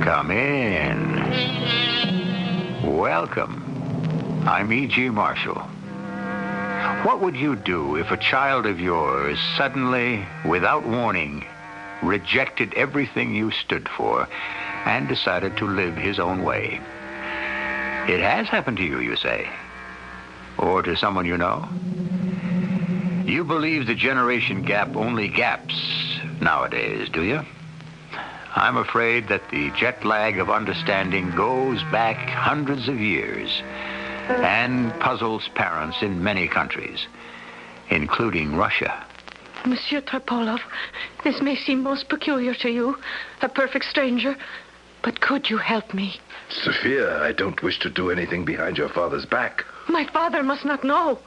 Come in. Welcome. I'm E.G. Marshall. What would you do if a child of yours suddenly, without warning, rejected everything you stood for and decided to live his own way? It has happened to you, you say? Or to someone you know? You believe the generation gap only gaps nowadays, do you? I'm afraid that the jet lag of understanding goes back hundreds of years and puzzles parents in many countries, including Russia. Monsieur Topolov, this may seem most peculiar to you, a perfect stranger, but could you help me? Sophia, I don't wish to do anything behind your father's back. My father must not know.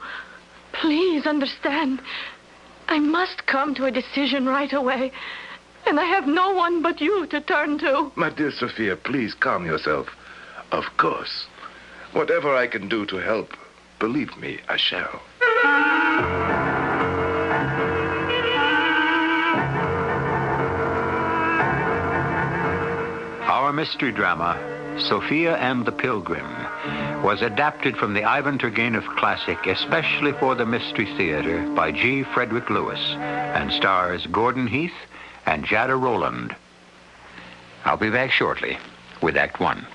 Please understand. I must come to a decision right away. And I have no one but you to turn to. My dear Sophia, please calm yourself. Of course. Whatever I can do to help, believe me, I shall. Our mystery drama, Sophia and the Pilgrim, was adapted from the Ivan Turgenev classic especially for the Mystery Theater by G. Frederick Lewis and stars Gordon Heath and Jada Rowland. I'll be back shortly with Act One.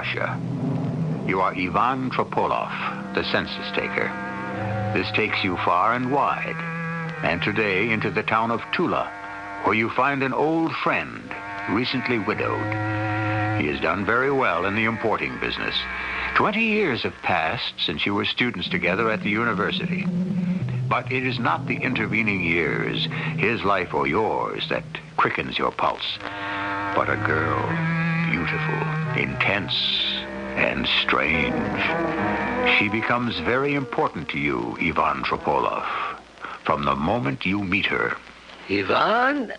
Russia. You are Ivan Tropolov, the census taker. This takes you far and wide, and today into the town of Tula, where you find an old friend, recently widowed. He has done very well in the importing business. Twenty years have passed since you were students together at the university. But it is not the intervening years, his life or yours, that quickens your pulse, but a girl, beautiful, intense, and strange. She becomes very important to you, Ivan Tropolov, from the moment you meet her. Ivan,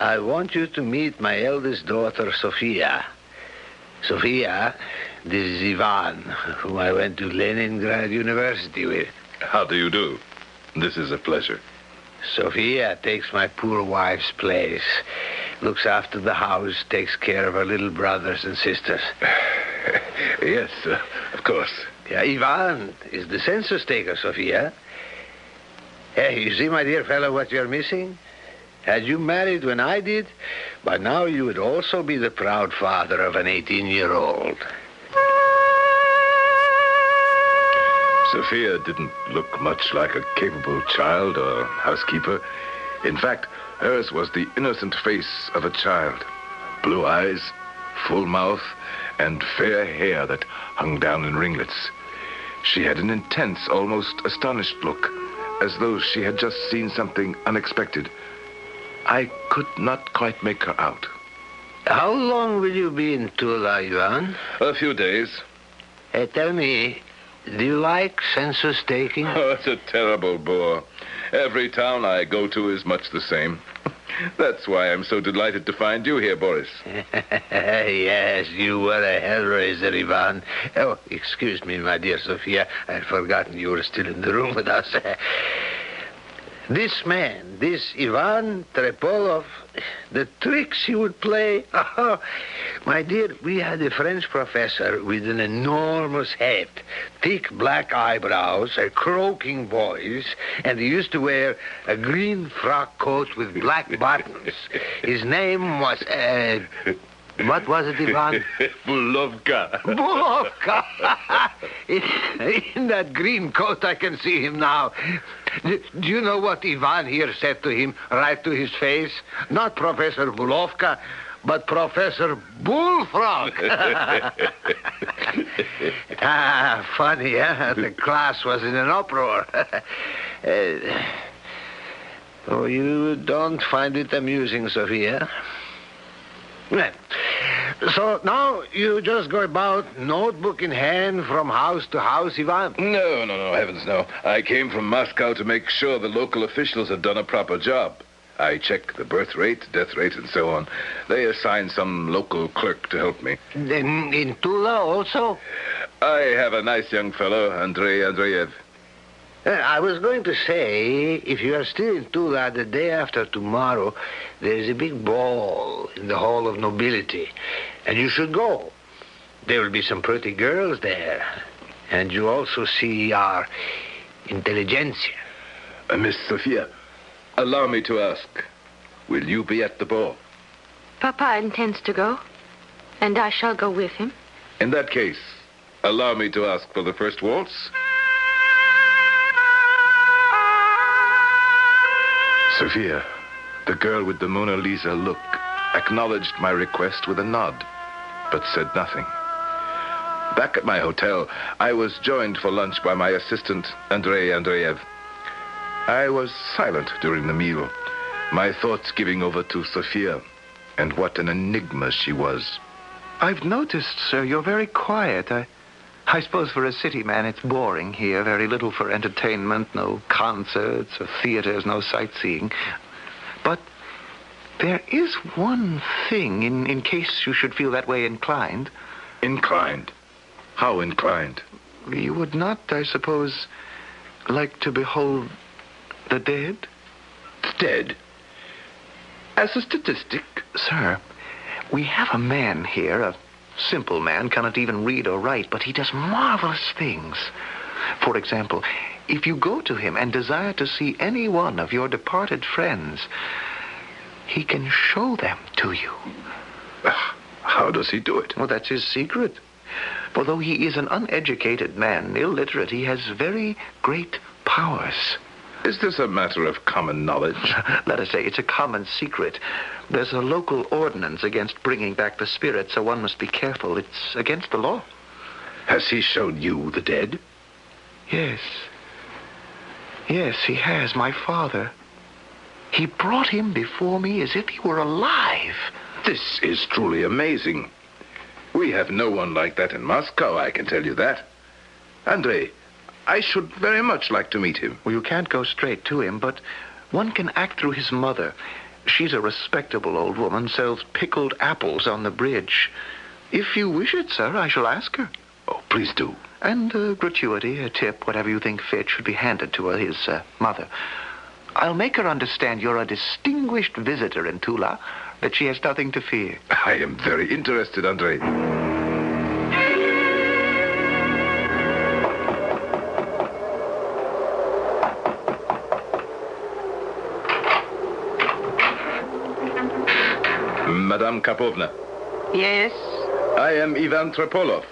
I want you to meet my eldest daughter, Sophia. Sophia, this is Ivan, whom I went to Leningrad University with. How do you do? This is a pleasure. Sophia takes my poor wife's place, looks after the house, takes care of her little brothers and sisters. yes, uh, of course. Yeah, Ivan is the census taker, Sophia. Hey, you see, my dear fellow, what you're missing? Had you married when I did, by now you would also be the proud father of an 18 year old. Sophia didn't look much like a capable child or housekeeper. In fact, hers was the innocent face of a child. Blue eyes, full mouth, and fair hair that hung down in ringlets. She had an intense, almost astonished look, as though she had just seen something unexpected. I could not quite make her out. How long will you be in Tula, Ivan? A few days. Hey, tell me, do you like census taking? Oh, it's a terrible bore. Every town I go to is much the same. That's why I'm so delighted to find you here, Boris. yes, you were a hellraiser, Ivan. Oh, excuse me, my dear Sophia. I'd forgotten you were still in the room with us. This man, this Ivan Trepolov, the tricks he would play. Oh, my dear, we had a French professor with an enormous head, thick black eyebrows, a croaking voice, and he used to wear a green frock coat with black buttons. His name was, uh, what was it, Ivan? Bulovka. Bulovka. in, in that green coat, I can see him now. Do, you know what Ivan here said to him right to his face? Not Professor Bulovka, but Professor Bullfrog. ah, funny, huh? The class was in an uproar. uh, oh, you don't find it amusing, Sophia? Well, so now you just go about, notebook in hand, from house to house, Ivan? No, no, no, heavens no. I came from Moscow to make sure the local officials had done a proper job. I check the birth rate, death rate, and so on. They assign some local clerk to help me. In, in Tula also? I have a nice young fellow, Andrei Andreev. Uh, I was going to say, if you are still in Tula the day after tomorrow, there is a big ball in the Hall of Nobility, and you should go. There will be some pretty girls there, and you also see our intelligentsia. Uh, Miss Sophia, allow me to ask, will you be at the ball? Papa intends to go, and I shall go with him. In that case, allow me to ask for the first waltz. Sophia, the girl with the Mona Lisa look, acknowledged my request with a nod, but said nothing. Back at my hotel, I was joined for lunch by my assistant, Andrei Andreev. I was silent during the meal, my thoughts giving over to Sophia, and what an enigma she was. I've noticed, sir, you're very quiet. I, I suppose for a city man it's boring here. Very little for entertainment, no concerts or theaters, no sightseeing. There is one thing, in, in case you should feel that way inclined. Inclined? How inclined? You would not, I suppose, like to behold the dead? The dead? As a statistic? Sir, we have a man here, a simple man, cannot even read or write, but he does marvelous things. For example, if you go to him and desire to see any one of your departed friends, he can show them to you. How does he do it? Well, that's his secret. For though he is an uneducated man, illiterate, he has very great powers. Is this a matter of common knowledge? Let us say it's a common secret. There's a local ordinance against bringing back the spirit, so one must be careful. It's against the law. Has he shown you the dead? Yes. Yes, he has, my father. He brought him before me as if he were alive. This is truly amazing. We have no one like that in Moscow, I can tell you that. Andrei, I should very much like to meet him. Well, you can't go straight to him, but one can act through his mother. She's a respectable old woman, sells pickled apples on the bridge. If you wish it, sir, I shall ask her. Oh, please do. And a gratuity, a tip, whatever you think fit, should be handed to her, his uh, mother. I'll make her understand you're a distinguished visitor in Tula, that she has nothing to fear. I am very interested, Andrei. Madame Karpovna. Yes? I am Ivan Trepolov.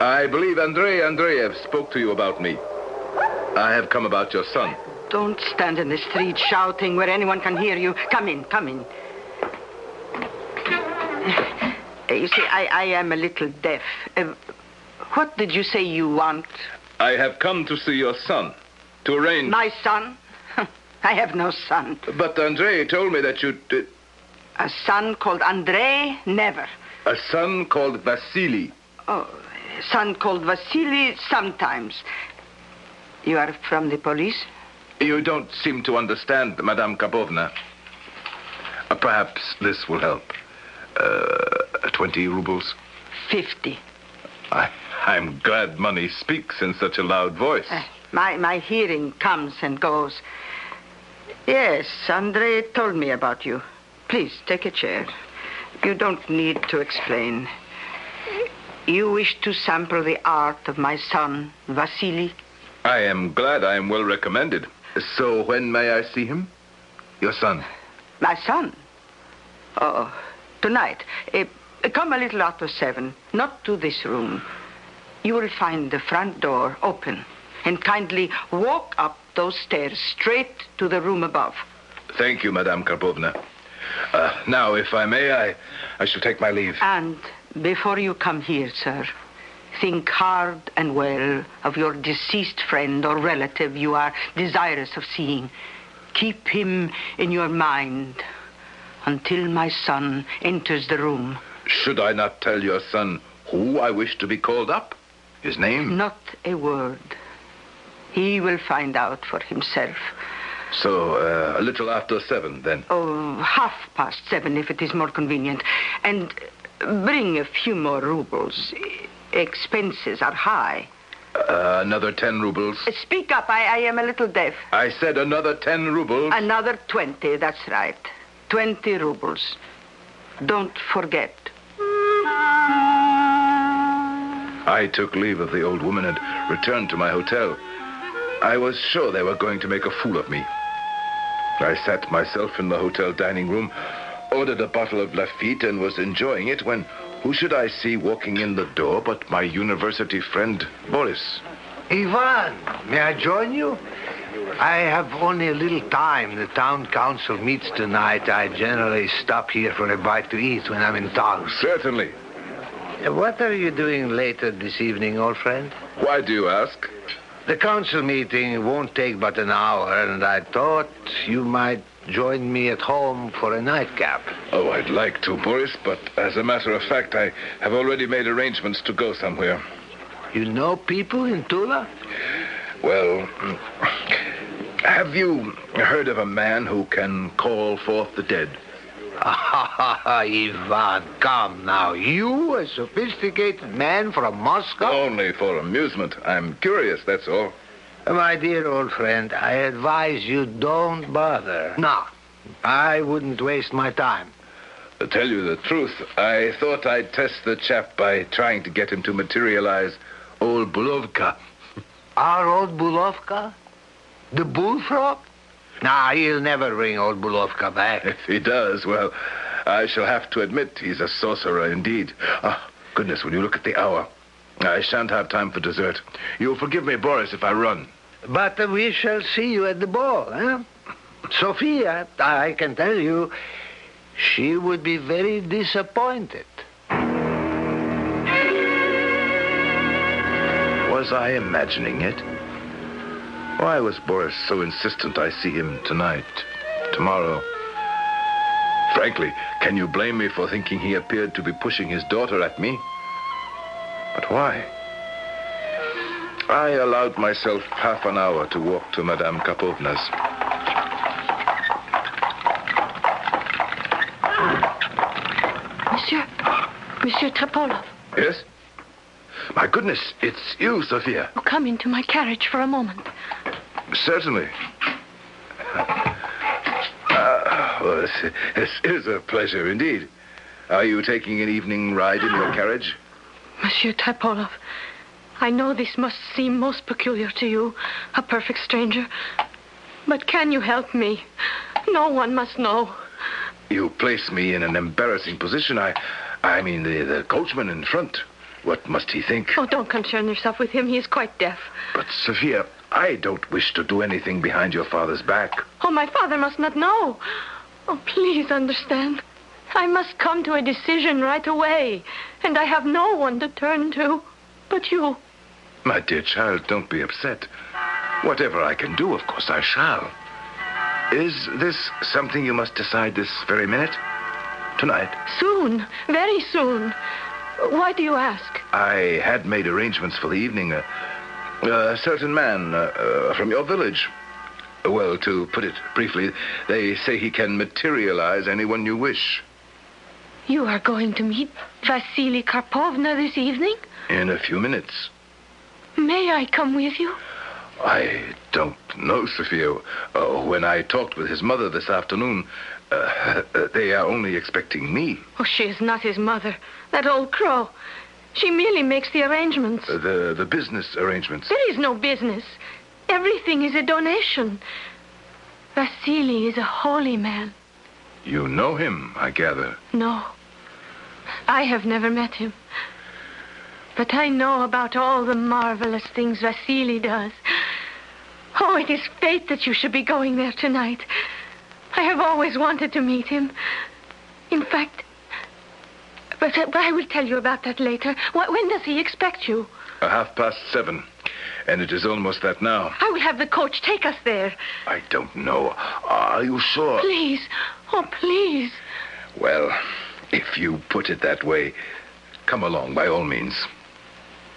I believe Andrei Andreev spoke to you about me. I have come about your son. Don't stand in the street shouting where anyone can hear you. Come in, come in. Uh, You see, I, I am a little deaf. Uh, what did you say you want? I have come to see your son. To arrange. My son? I have no son. But Andrei told me that you. Uh, A son called Andrei? Never. a son called Vasily. Oh, a son called Vasily? Sometimes. You are from the police? You don't seem to understand, Madame Karpovna. Uh, perhaps this will help. Uh, 20 rubles? 50. I, I'm glad money speaks in such a loud voice. Uh, my, my hearing comes and goes. Yes, Andre told me about you. Please, take a chair. You don't need to explain. You wish to sample the art of my son, Vasily? I am glad I am well recommended. So when may I see him? Your son. My son? Oh, tonight. Uh, come a little after seven. Not to this room. You will find the front door open. And kindly walk up those stairs straight to the room above. Thank you, Madame Karpovna. Uh, now, if I may, I, I shall take my leave. And before you come here, sir, think hard and well of your deceased friend or relative you are desirous of seeing. Keep him in your mind until my son enters the room. Should I not tell your son who I wish to be called up? His name? Not a word. He will find out for himself. So, uh, a little after seven, then? Oh, half past seven, if it is more convenient. And bring a few more rubles. Expenses are high. Uh, another ten rubles. Speak up. I, I am a little deaf. I said another ten rubles. Another twenty, that's right. Twenty rubles. Don't forget. I took leave of the old woman and returned to my hotel. I was sure they were going to make a fool of me. I sat myself in the hotel dining room, ordered a bottle of Lafitte, and was enjoying it when who should I see walking in the door but my university friend, Boris? Ivan, may I join you? I have only a little time. The town council meets tonight. I generally stop here for a bite to eat when I'm in town. Certainly. Uh, what are you doing later this evening, old friend? Why do you ask? The council meeting won't take but an hour, and I thought you might join me at home for a nightcap. Oh, I'd like to, Boris, but as a matter of fact, I have already made arrangements to go somewhere. You know people in Tula? Well, have you heard of a man who can call forth the dead? Ah, Ivan, come now. You, a sophisticated man from Moscow? Only for amusement. I'm curious, that's all. My dear old friend, I advise you don't bother. No, I wouldn't waste my time. To tell you the truth, I thought I'd test the chap by trying to get him to materialize old Bulovka. Our old Bulovka? The bullfrog? Nah, he'll never bring old Bulovka back. If he does, well, I shall have to admit he's a sorcerer indeed. Ah, goodness, when you look at the hour. I shan't have time for dessert. You'll forgive me, Boris, if I run. But we shall see you at the ball, eh? Sophia, I can tell you, she would be very disappointed. Was I imagining it? Why was Boris so insistent I see him tonight, tomorrow? Frankly, can you blame me for thinking he appeared to be pushing his daughter at me? But why? I allowed myself half an hour to walk to Madame Karpovna's. Monsieur, Monsieur Trepolov. Yes? My goodness, it's you, Sophia. Oh, come into my carriage for a moment. Certainly. Uh, well, this, this is a pleasure indeed. Are you taking an evening ride in your carriage? Monsieur Trepolov, I know this must seem most peculiar to you, a perfect stranger. But can you help me? No one must know. You place me in an embarrassing position. I, I mean, the, the coachman in front. What must he think? Oh, don't concern yourself with him. He is quite deaf. But, Sophia, I don't wish to do anything behind your father's back. Oh, my father must not know. Oh, please understand. I must come to a decision right away. And I have no one to turn to but you. My dear child, don't be upset. Whatever I can do, of course I shall. Is this something you must decide this very minute? Tonight? Soon. Very soon. Why do you ask? I had made arrangements for the evening. A, a certain man uh, uh, from your village Well, to put it briefly, they say he can materialize anyone you wish. You are going to meet Vasily Karpovna this evening? In a few minutes. May I come with you? I don't know, Sophia. Uh, when I talked with his mother this afternoon, uh, they are only expecting me. Oh, she is not his mother. That old crow. She merely makes the arrangements. Uh, the the business arrangements. There is no business. Everything is a donation. Vasily is a holy man. You know him, I gather. No. I have never met him. But I know about all the marvelous things Vasily does. Oh, it is fate that you should be going there tonight. I have always wanted to meet him. In fact, but, but I will tell you about that later. Wh- When does he expect you? A half past seven. And it is almost that now. I will have the coach take us there. I don't know. Are you sure? Please. Oh, please. Well, if you put it that way, come along by all means.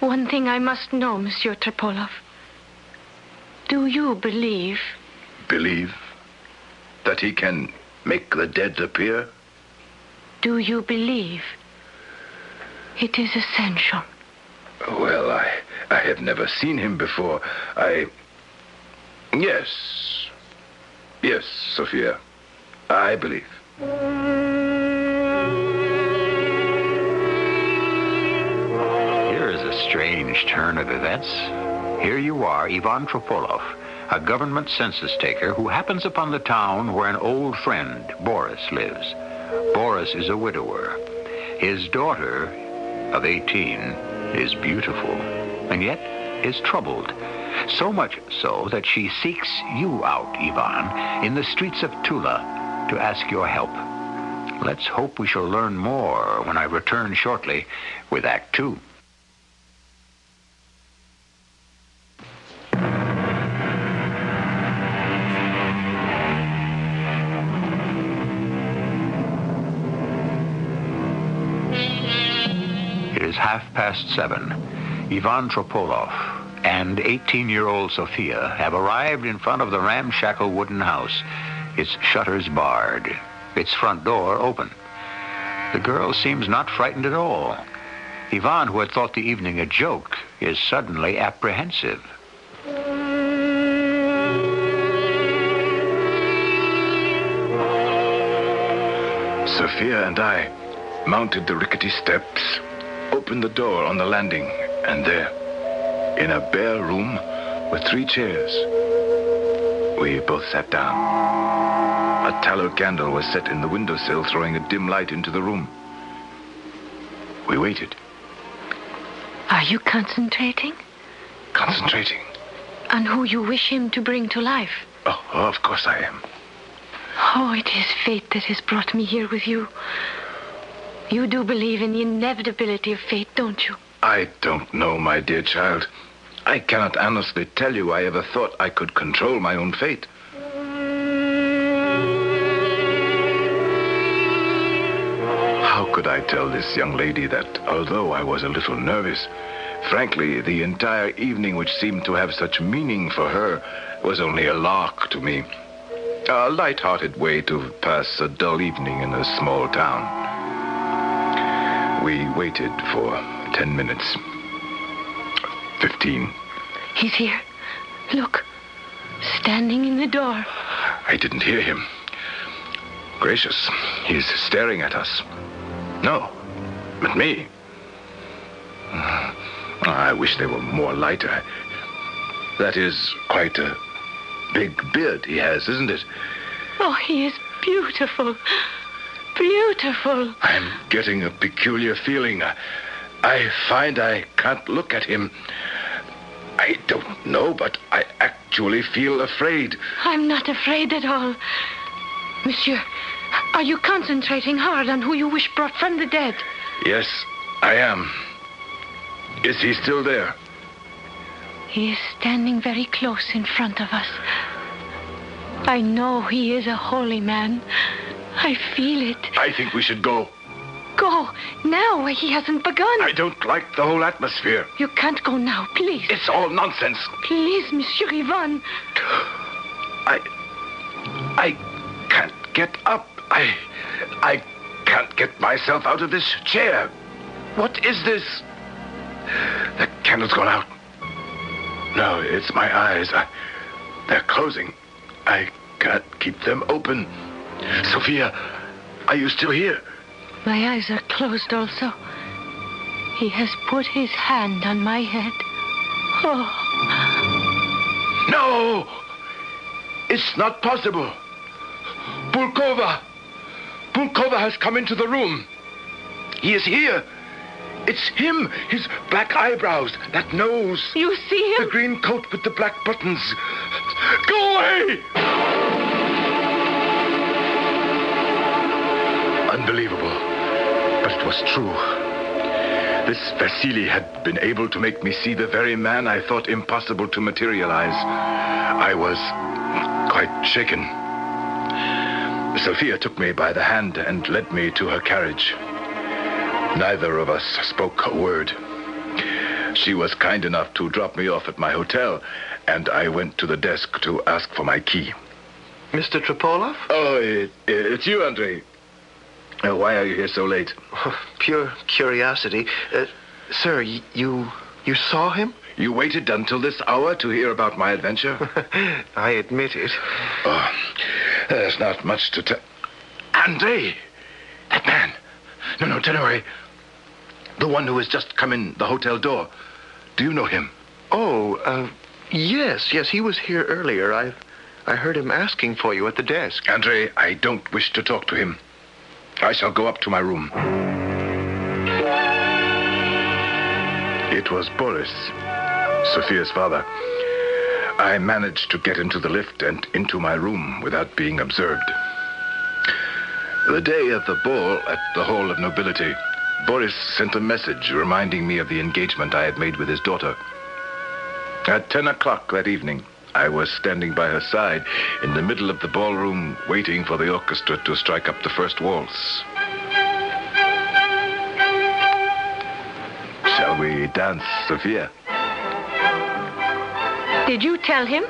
One thing I must know, Monsieur Trepolov. Do you believe? Believe that he can make the dead appear? Do you believe? It is essential. Well, I I have never seen him before. I Yes. Yes, Sophia. I believe. Strange turn of events. Here you are, Ivan Tropolov, a government census taker who happens upon the town where an old friend, Boris, lives. Boris is a widower. His daughter, of 18, is beautiful, and yet is troubled. So much so that she seeks you out, Ivan, in the streets of Tula to ask your help. Let's hope we shall learn more when I return shortly with Act Two. Is half past seven. Ivan Tropolov and 18-year-old Sophia have arrived in front of the ramshackle wooden house, its shutters barred, its front door open. The girl seems not frightened at all. Ivan, who had thought the evening a joke, is suddenly apprehensive. Sophia and I mounted the rickety steps, opened the door on the landing, and there, in a bare room with three chairs, we both sat down. A tallow candle was set in the windowsill, throwing a dim light into the room. We waited, Are you concentrating concentrating. on who you wish him to bring to life? Oh, of course I am. Oh, it is fate that has brought me here with you. You do believe in the inevitability of fate, don't you? I don't know, my dear child. I cannot honestly tell you I ever thought I could control my own fate. How could I tell this young lady that, although I was a little nervous, frankly, the entire evening, which seemed to have such meaning for her, was only a lark to me? A light-hearted way to pass a dull evening in a small town. We waited for ten minutes. Fifteen. He's here. Look. Standing in the door. I didn't hear him. Gracious, he's staring at us. No, at me. I wish they were more lighter. That is quite a big beard he has, isn't it? Oh, he is beautiful. Beautiful. I'm getting a peculiar feeling. I, I find I can't look at him. I don't know, but I actually feel afraid. I'm not afraid at all. Monsieur, are you concentrating hard on who you wish brought from the dead? Yes, I am. Is he still there? He is standing very close in front of us. I know he is a holy man. I feel it. I think we should go. Go now. where He hasn't begun. I don't like the whole atmosphere. You can't go now, please. It's all nonsense. Please, Monsieur Ivan. I. I can't get up. I. I can't get myself out of this chair. What is this? The candle's gone out. No, it's my eyes. I, they're closing. I can't keep them open. Sophia, are you still here? My eyes are closed also. He has put his hand on my head. Oh. No! It's not possible. Bulkova! Bulkova has come into the room. He is here. It's him, his black eyebrows, that nose. You see him? The green coat with the black buttons. Go away! Unbelievable. But it was true. This Vasily had been able to make me see the very man I thought impossible to materialize. I was quite shaken. Sophia took me by the hand and led me to her carriage. Neither of us spoke a word. She was kind enough to drop me off at my hotel, and I went to the desk to ask for my key. Mr. Tropolov? Oh, it, it's you, Andrei. Uh, why are you here so late? Pure curiosity. Uh, sir, y- you you saw him? You waited until this hour to hear about my adventure? I admit it. Oh, there's not much to tell. Andre! That man! No, no, Tenore. The one who has just come in the hotel door. Do you know him? Oh, uh, yes, yes, he was here earlier. I I heard him asking for you at the desk. Andre, I don't wish to talk to him. I shall go up to my room. It was Boris, Sophia's father. I managed to get into the lift and into my room without being observed. The day of the ball at the Hall of Nobility, Boris sent a message reminding me of the engagement I had made with his daughter. At 10 o'clock that evening, I was standing by her side in the middle of the ballroom waiting for the orchestra to strike up the first waltz. Shall we dance, Sophia? Did you tell him?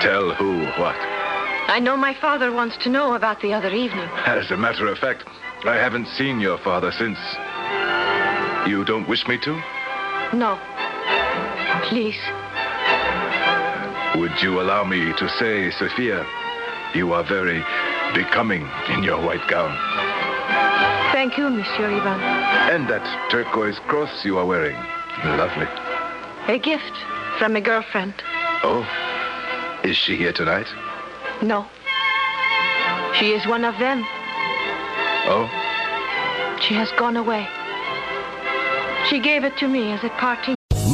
Tell who what? I know my father wants to know about the other evening. As a matter of fact, I haven't seen your father since. You don't wish me to? No. Please. Would you allow me to say, Sophia, you are very becoming in your white gown. Thank you, Monsieur Ivan. And that turquoise cross you are wearing. Lovely. A gift from a girlfriend. Oh, is she here tonight? No. She is one of them. Oh, She has gone away. She gave it to me as a parting.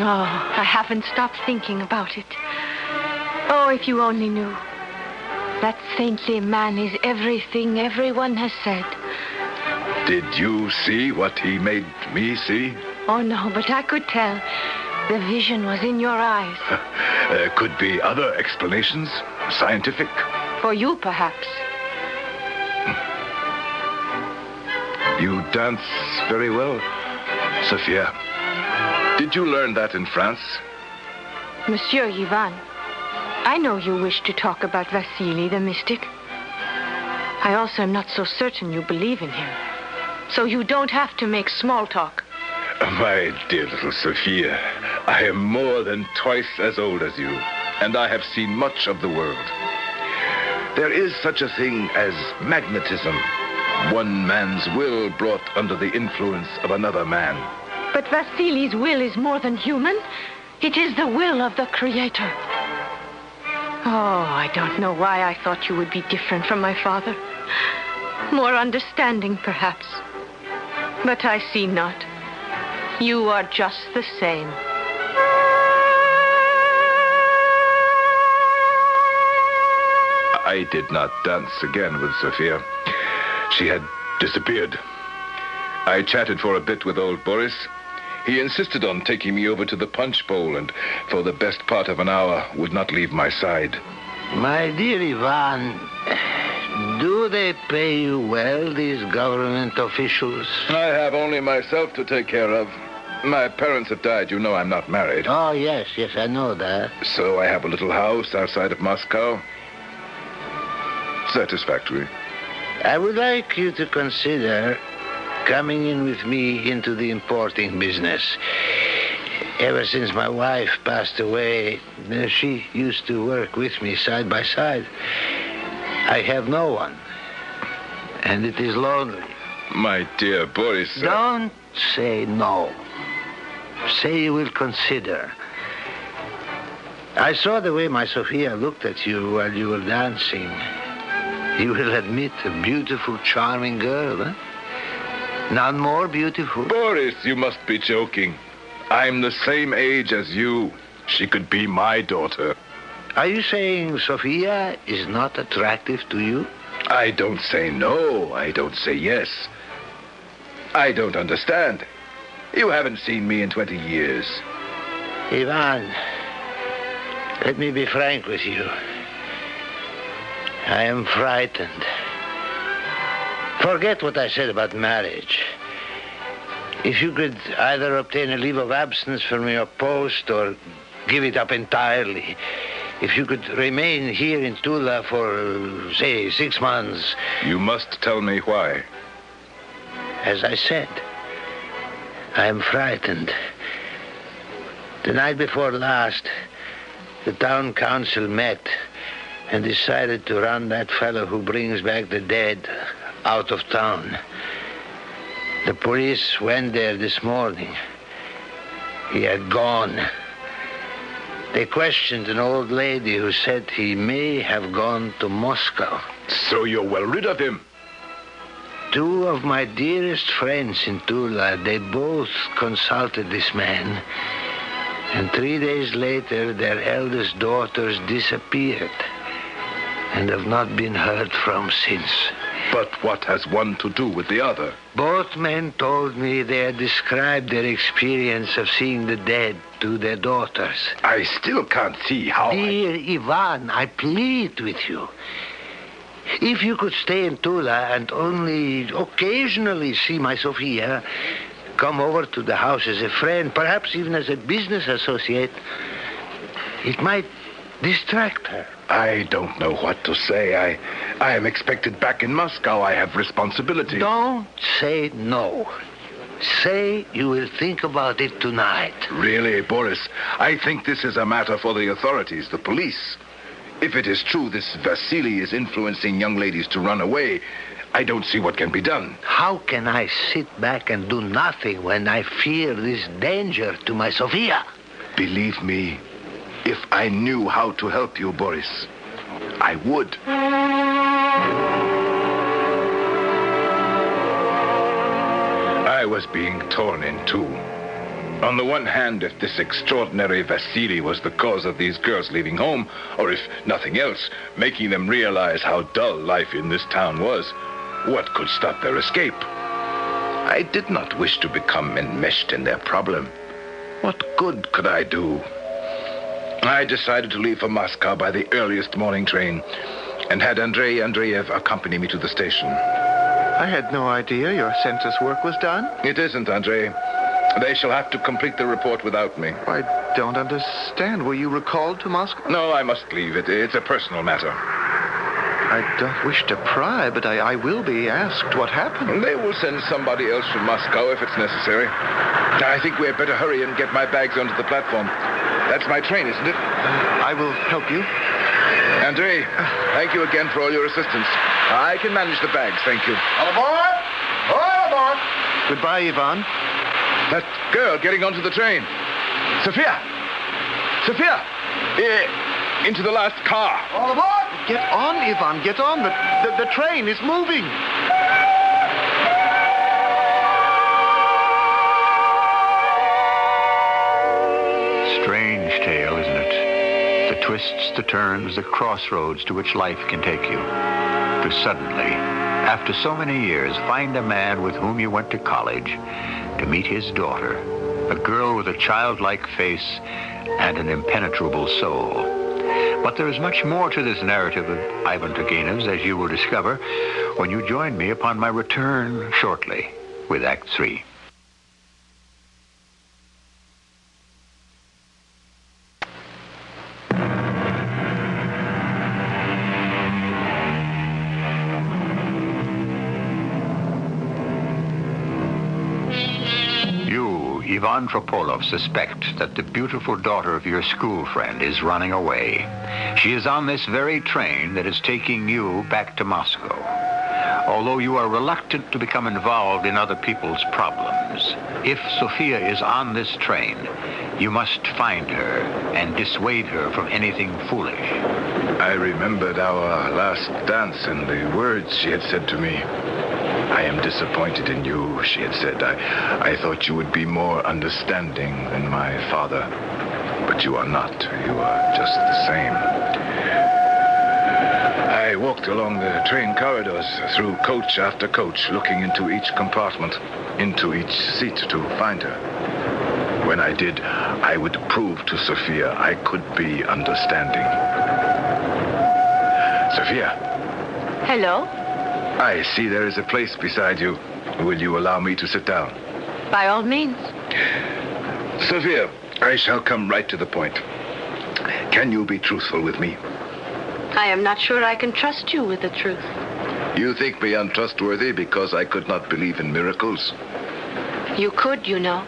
Oh, I haven't stopped thinking about it. Oh, if you only knew. That saintly man is everything everyone has said. Did you see what he made me see? Oh, no, but I could tell. The vision was in your eyes. There uh, could be other explanations, scientific. For you, perhaps. You dance very well, Sophia. Did you learn that in France? Monsieur Ivan, I know you wish to talk about Vasily the mystic. I also am not so certain you believe in him. So you don't have to make small talk. My dear little Sophia, I am more than twice as old as you, and I have seen much of the world. There is such a thing as magnetism. One man's will brought under the influence of another man. But Vasily's will is more than human. It is the will of the Creator. Oh, I don't know why I thought you would be different from my father. More understanding, perhaps. But I see not. You are just the same. I did not dance again with Sophia. She had disappeared. I chatted for a bit with old Boris. He insisted on taking me over to the punch bowl and for the best part of an hour would not leave my side. My dear Ivan, do they pay you well, these government officials? I have only myself to take care of. My parents have died. You know I'm not married. Oh, yes, yes, I know that. So I have a little house outside of Moscow. Satisfactory. I would like you to consider coming in with me into the importing business. Ever since my wife passed away, uh, she used to work with me side by side. I have no one, and it is lonely. My dear Boris. Don't say no. Say you will consider. I saw the way my Sophia looked at you while you were dancing. You will admit a beautiful, charming girl, huh? None more beautiful. Boris, you must be joking. I'm the same age as you. She could be my daughter. Are you saying Sophia is not attractive to you? I don't say no. I don't say yes. I don't understand. You haven't seen me in 20 years. Ivan, let me be frank with you. I am frightened. Forget what I said about marriage. If you could either obtain a leave of absence from your post or give it up entirely, if you could remain here in Tula for, say, six months, You must tell me why. as I said, I am frightened. The night before last, the town council met and decided to run that fellow who brings back the dead out of town. The police went there this morning. He had gone. They questioned an old lady who said he may have gone to Moscow. So you're well rid of him. Two of my dearest friends in Tula, they both consulted this man. And three days later, their eldest daughters disappeared and have not been heard from since. But what has one to do with the other? Both men told me they had described their experience of seeing the dead to their daughters. I still can't see how. I- Dear Ivan, I plead with you. If you could stay in Tula and only occasionally see my Sophia, come over to the house as a friend, perhaps even as a business associate, it might distract her. I don't know what to say. I, I am expected back in Moscow. I have responsibility. Don't say no. Say you will think about it tonight. Really, Boris, I think this is a matter for the authorities, the police. If it is true this Vasily is influencing young ladies to run away, I don't see what can be done. How can I sit back and do nothing when I fear this danger to my Sophia? Believe me, if I knew how to help you, Boris, I would. Was being torn in two. On the one hand, if this extraordinary Vasily was the cause of these girls leaving home, or if nothing else, making them realize how dull life in this town was, what could stop their escape? I did not wish to become enmeshed in their problem. What good could I do? I decided to leave for Moscow by the earliest morning train and had Andrei Andreev accompany me to the station. I had no idea your census work was done. It isn't, Andrei. They shall have to complete the report without me. I don't understand. Were you recalled to Moscow? No, I must leave. It, it's a personal matter. I don't wish to pry, but I, I will be asked what happened. They will send somebody else from Moscow if it's necessary. I think we had better hurry and get my bags onto the platform. That's my train, isn't it? I will help you. Andrei, thank you again for all your assistance. I can manage the bags, thank you. All aboard! All aboard! Goodbye, Ivan. That girl getting onto the train. Sophia! Sophia! Eh, into the last car. All aboard! Get on, Ivan, get on. The, the, the train is moving. Strange tale, isn't it? The twists, the turns, the crossroads to which life can take you. To suddenly, after so many years, find a man with whom you went to college, to meet his daughter, a girl with a childlike face and an impenetrable soul. But there is much more to this narrative of Ivan Turgenev's, as you will discover when you join me upon my return shortly with Act Three. Ivan Tropolov, suspect that the beautiful daughter of your school friend is running away. She is on this very train that is taking you back to Moscow. Although you are reluctant to become involved in other people's problems, if Sophia is on this train, you must find her and dissuade her from anything foolish. I remembered our last dance and the words she had said to me. I am disappointed in you, she had said. I, I thought you would be more understanding than my father. But you are not. You are just the same. I walked along the train corridors, through coach after coach, looking into each compartment, into each seat to find her. When I did, I would prove to Sophia I could be understanding. Sophia, Hello? I see there is a place beside you. Will you allow me to sit down? By all means. Sophia, I shall come right to the point. Can you be truthful with me? I am not sure I can trust you with the truth. You think me untrustworthy because I could not believe in miracles? You could, you know.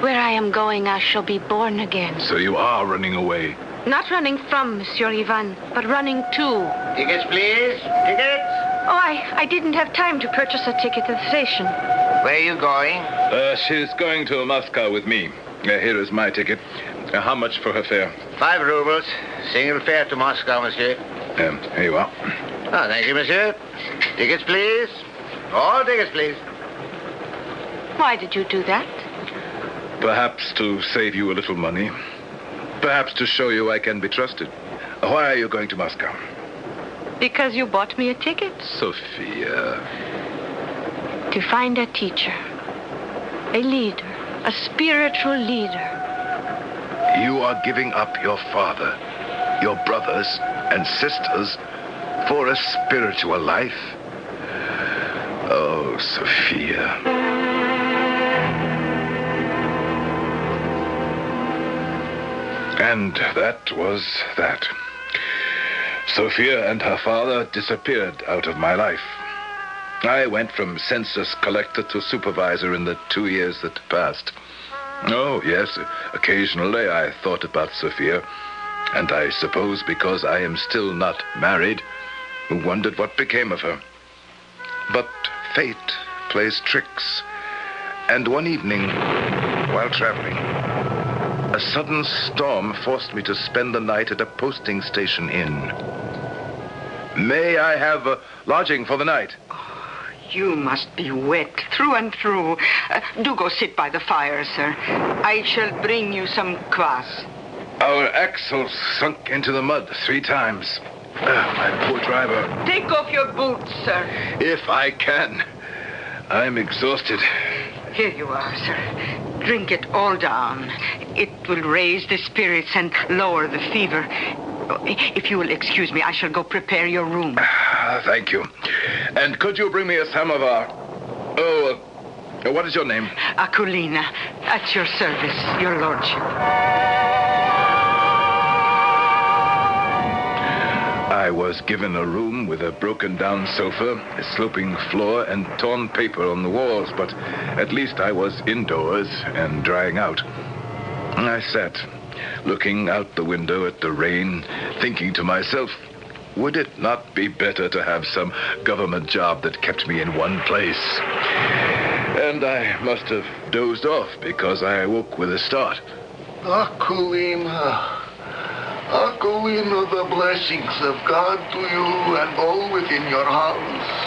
Where I am going, I shall be born again. So you are running away. Not running from Monsieur Ivan, but running to. Tickets, please. Tickets. Oh, I, I didn't have time to purchase a ticket at the station. Where are you going? Uh, she's going to Moscow with me. Uh, here is my ticket. Uh, how much for her fare? Five rubles. Single fare to Moscow, monsieur. Um, here you are. Oh, thank you, monsieur. Tickets, please. All tickets, please. Why did you do that? Perhaps to save you a little money. Perhaps to show you I can be trusted. Why are you going to Moscow? Because you bought me a ticket. Sophia. To find a teacher, a leader, a spiritual leader. You are giving up your father, your brothers and sisters for a spiritual life? Oh, Sophia. And that was that. Sophia and her father disappeared out of my life. I went from census collector to supervisor in the two years that passed. Oh, yes, occasionally I thought about Sophia, and I suppose because I am still not married, wondered what became of her. But fate plays tricks, and one evening, while traveling, a sudden storm forced me to spend the night at a posting station inn. May I have a lodging for the night? You must be wet through and through. Uh, do go sit by the fire, sir. I shall bring you some kvass. Our axles sunk into the mud three times. Ah, my poor driver. Take off your boots, sir. If I can. I'm exhausted. Here you are, sir. Drink it all down. It will raise the spirits and lower the fever. If you will excuse me, I shall go prepare your room. Thank you. And could you bring me a samovar? Oh, uh, what is your name? Akulina, at your service, your lordship. I was given a room with a broken down sofa, a sloping floor, and torn paper on the walls, but at least I was indoors and drying out. I sat, looking out the window at the rain, thinking to myself, would it not be better to have some government job that kept me in one place? And I must have dozed off because I awoke with a start. Akulina. Akulina, the blessings of God to you and all within your house.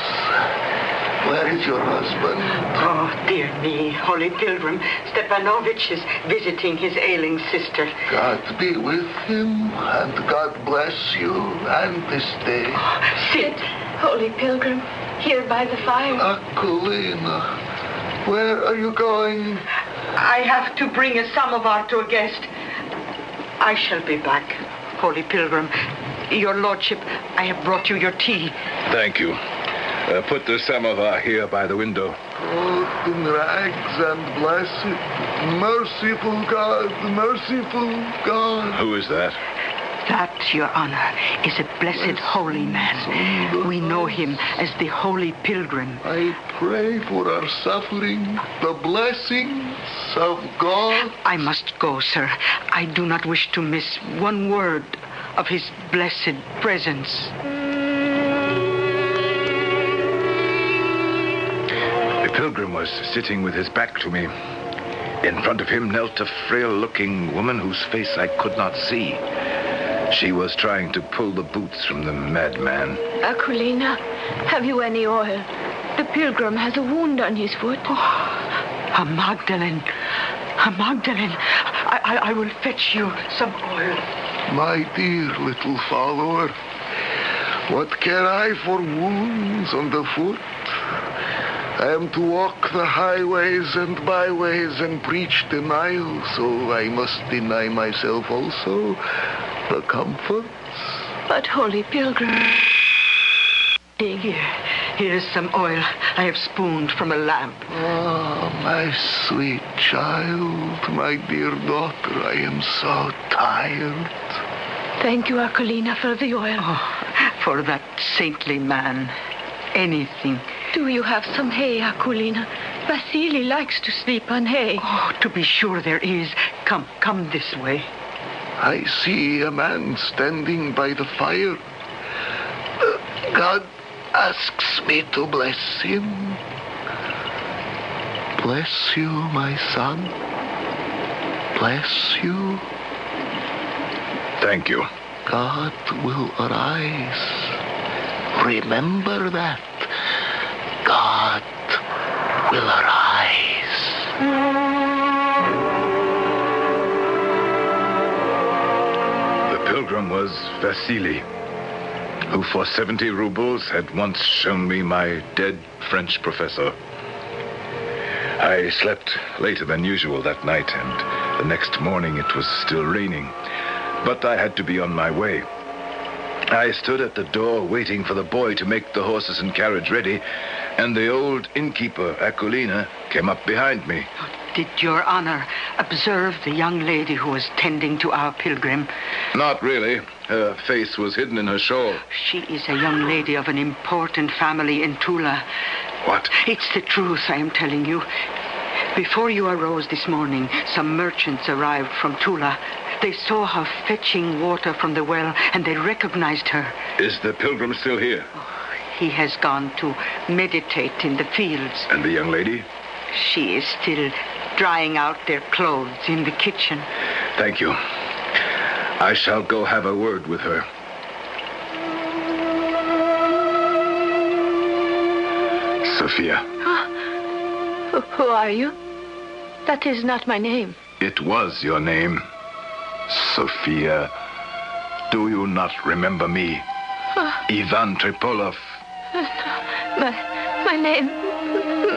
Where is your husband? Oh, dear me, Holy Pilgrim. Stepanovich is visiting his ailing sister. God be with him, and God bless you and this day. Oh, sit, Holy Pilgrim, here by the fire. Akulina, where are you going? I have to bring a samovar to a guest. I shall be back, Holy Pilgrim. Your Lordship, I have brought you your tea. Thank you. Uh, put the samovar here by the window. Clothed in rags and blessed, merciful God, merciful God. Who is that? That, Your Honor, is a blessed holy man. We know him as the Holy Pilgrim. I pray for our suffering, the blessings of God. I must go, sir. I do not wish to miss one word of his blessed presence. Pilgrim was sitting with his back to me. In front of him knelt a frail looking woman whose face I could not see. She was trying to pull the boots from the madman. Akulina, have you any oil? The pilgrim has a wound on his foot. Oh, a Magdalene. A Magdalene. I, I, I will fetch you some oil. My dear little follower, what care I for wounds on the foot? I am to walk the highways and byways and preach denial, so I must deny myself also the comforts. But, Holy Pilgrim. Here, here is some oil I have spooned from a lamp. Ah, my sweet child, my dear daughter, I am so tired. Thank you, Akulina, for the oil. Oh, for that saintly man, anything. Do you have some hay, Akulina? Vasily likes to sleep on hay. Oh, to be sure there is. Come, come this way. I see a man standing by the fire. God asks me to bless him. Bless you, my son. Bless you. Thank you. God will arise. Remember that. God will arise. The pilgrim was Vasily, who for 70 rubles had once shown me my dead French professor. I slept later than usual that night, and the next morning it was still raining. But I had to be on my way. I stood at the door waiting for the boy to make the horses and carriage ready, and the old innkeeper, Akulina, came up behind me. Did your honor observe the young lady who was tending to our pilgrim? Not really. Her face was hidden in her shawl. She is a young lady of an important family in Tula. What? It's the truth I am telling you. Before you arose this morning, some merchants arrived from Tula. They saw her fetching water from the well, and they recognized her. Is the pilgrim still here? Oh, he has gone to meditate in the fields. And the young lady? She is still drying out their clothes in the kitchen. Thank you. I shall go have a word with her. Sophia. Huh? Who are you? That is not my name. It was your name. Sophia. Do you not remember me? Uh, Ivan Tripolov. Uh, my, my name.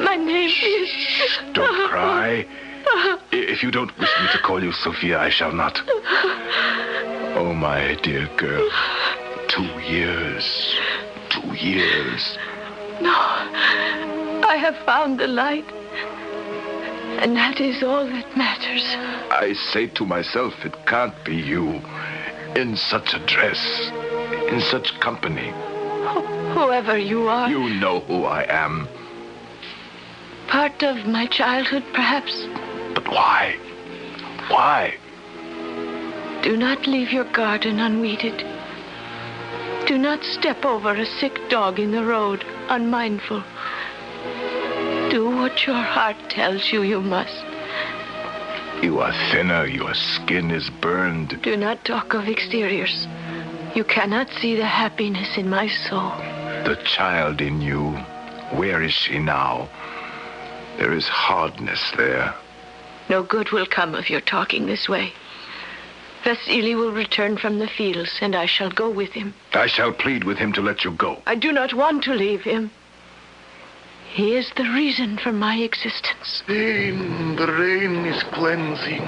My name is. Don't cry. If you don't wish me to call you Sophia, I shall not. Oh, my dear girl. Two years. Two years. No. I have found the light. And that is all that matters. I say to myself, it can't be you. In such a dress. In such company. Whoever you are. You know who I am. Part of my childhood, perhaps. But why? Why? Do not leave your garden unweeded. Do not step over a sick dog in the road, unmindful. Do what your heart tells you you must. You are thinner, your skin is burned. Do not talk of exteriors. You cannot see the happiness in my soul. The child in you, Where is she now? There is hardness there. No good will come of your talking this way. Vasily will return from the fields, and I shall go with him. I shall plead with him to let you go. I do not want to leave him. He is the reason for my existence. Rain, the rain is cleansing.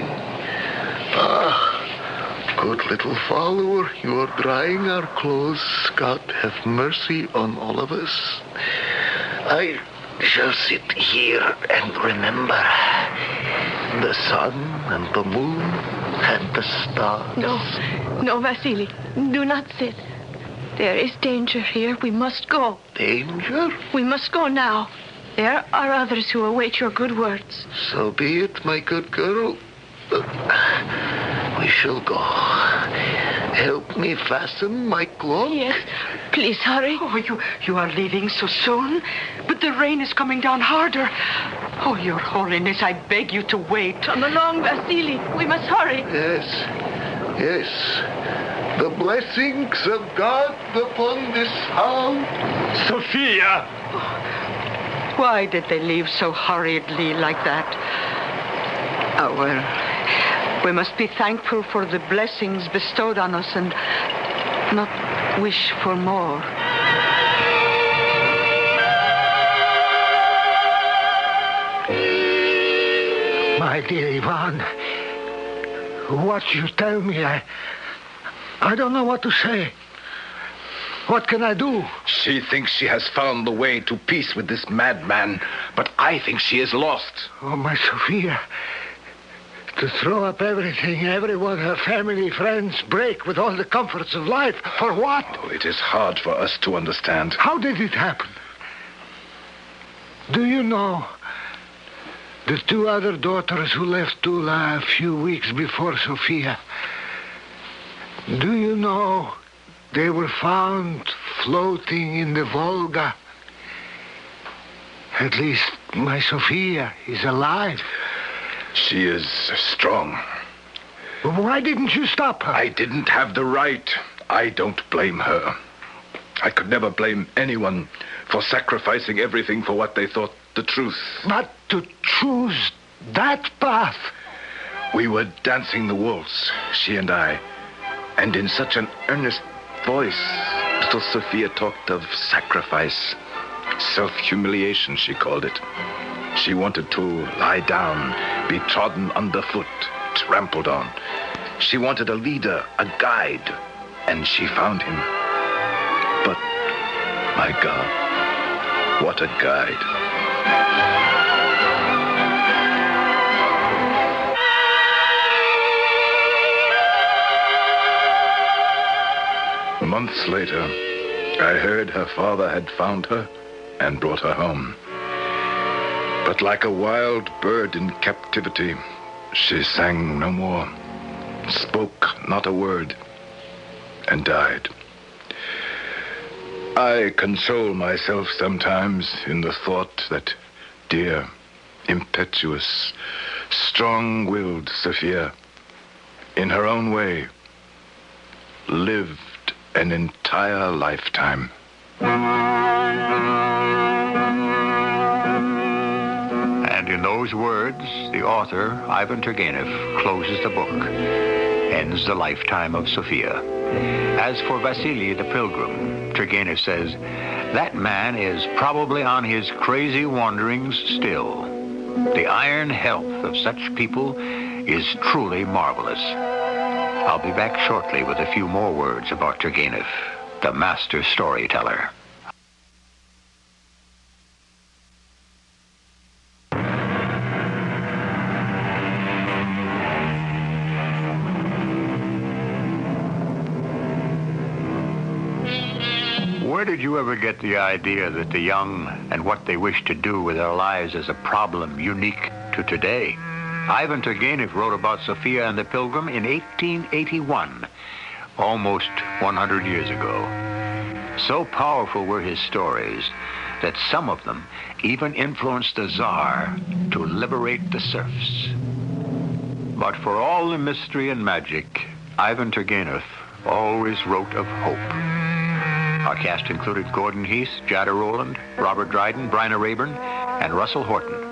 Ah, good little follower, you are drying our clothes. God have mercy on all of us. I shall sit here and remember the sun and the moon and the stars. No, no, Vasily, do not sit. There is danger here. We must go. Danger? We must go now. There are others who await your good words. So be it, my good girl. We shall go. Help me fasten my cloak. Yes, please hurry. Oh, you, you are leaving so soon? But the rain is coming down harder. Oh, Your Holiness, I beg you to wait. Come along, Vasily. We must hurry. Yes, yes. The blessings of God upon this house. Sophia! Why did they leave so hurriedly like that? Oh, well, we must be thankful for the blessings bestowed on us and not wish for more. My dear Ivan, what you tell me, I. I don't know what to say. What can I do? She thinks she has found the way to peace with this madman, but I think she is lost. Oh, my Sophia. To throw up everything, everyone, her family, friends, break with all the comforts of life. For what? Oh, it is hard for us to understand. How did it happen? Do you know the two other daughters who left Tula a few weeks before Sophia? Do you know they were found floating in the Volga? At least my Sophia is alive. She is strong. Why didn't you stop her? I didn't have the right. I don't blame her. I could never blame anyone for sacrificing everything for what they thought the truth. But to choose that path. We were dancing the waltz, she and I, and in such an earnest voice, little Sophia talked of sacrifice. Self humiliation, she called it. She wanted to lie down, be trodden underfoot, trampled on. She wanted a leader, a guide, and she found him. But, my God, what a guide. Months later, I heard her father had found her and brought her home. But like a wild bird in captivity, she sang no more, spoke not a word, and died. I console myself sometimes in the thought that dear, impetuous, strong willed Sophia, in her own way, lived an entire lifetime. And in those words, the author, Ivan Turgenev, closes the book, ends the lifetime of Sophia. As for Vasily the Pilgrim, Turgenev says, that man is probably on his crazy wanderings still. The iron health of such people is truly marvelous. I'll be back shortly with a few more words about Turgenev, the master storyteller. Where did you ever get the idea that the young and what they wish to do with their lives is a problem unique to today? Ivan Turgenev wrote about Sophia and the Pilgrim in 1881, almost 100 years ago. So powerful were his stories that some of them even influenced the Tsar to liberate the serfs. But for all the mystery and magic, Ivan Turgenev always wrote of hope. Our cast included Gordon Heath, Jada Rowland, Robert Dryden, Bryna Raeburn, and Russell Horton.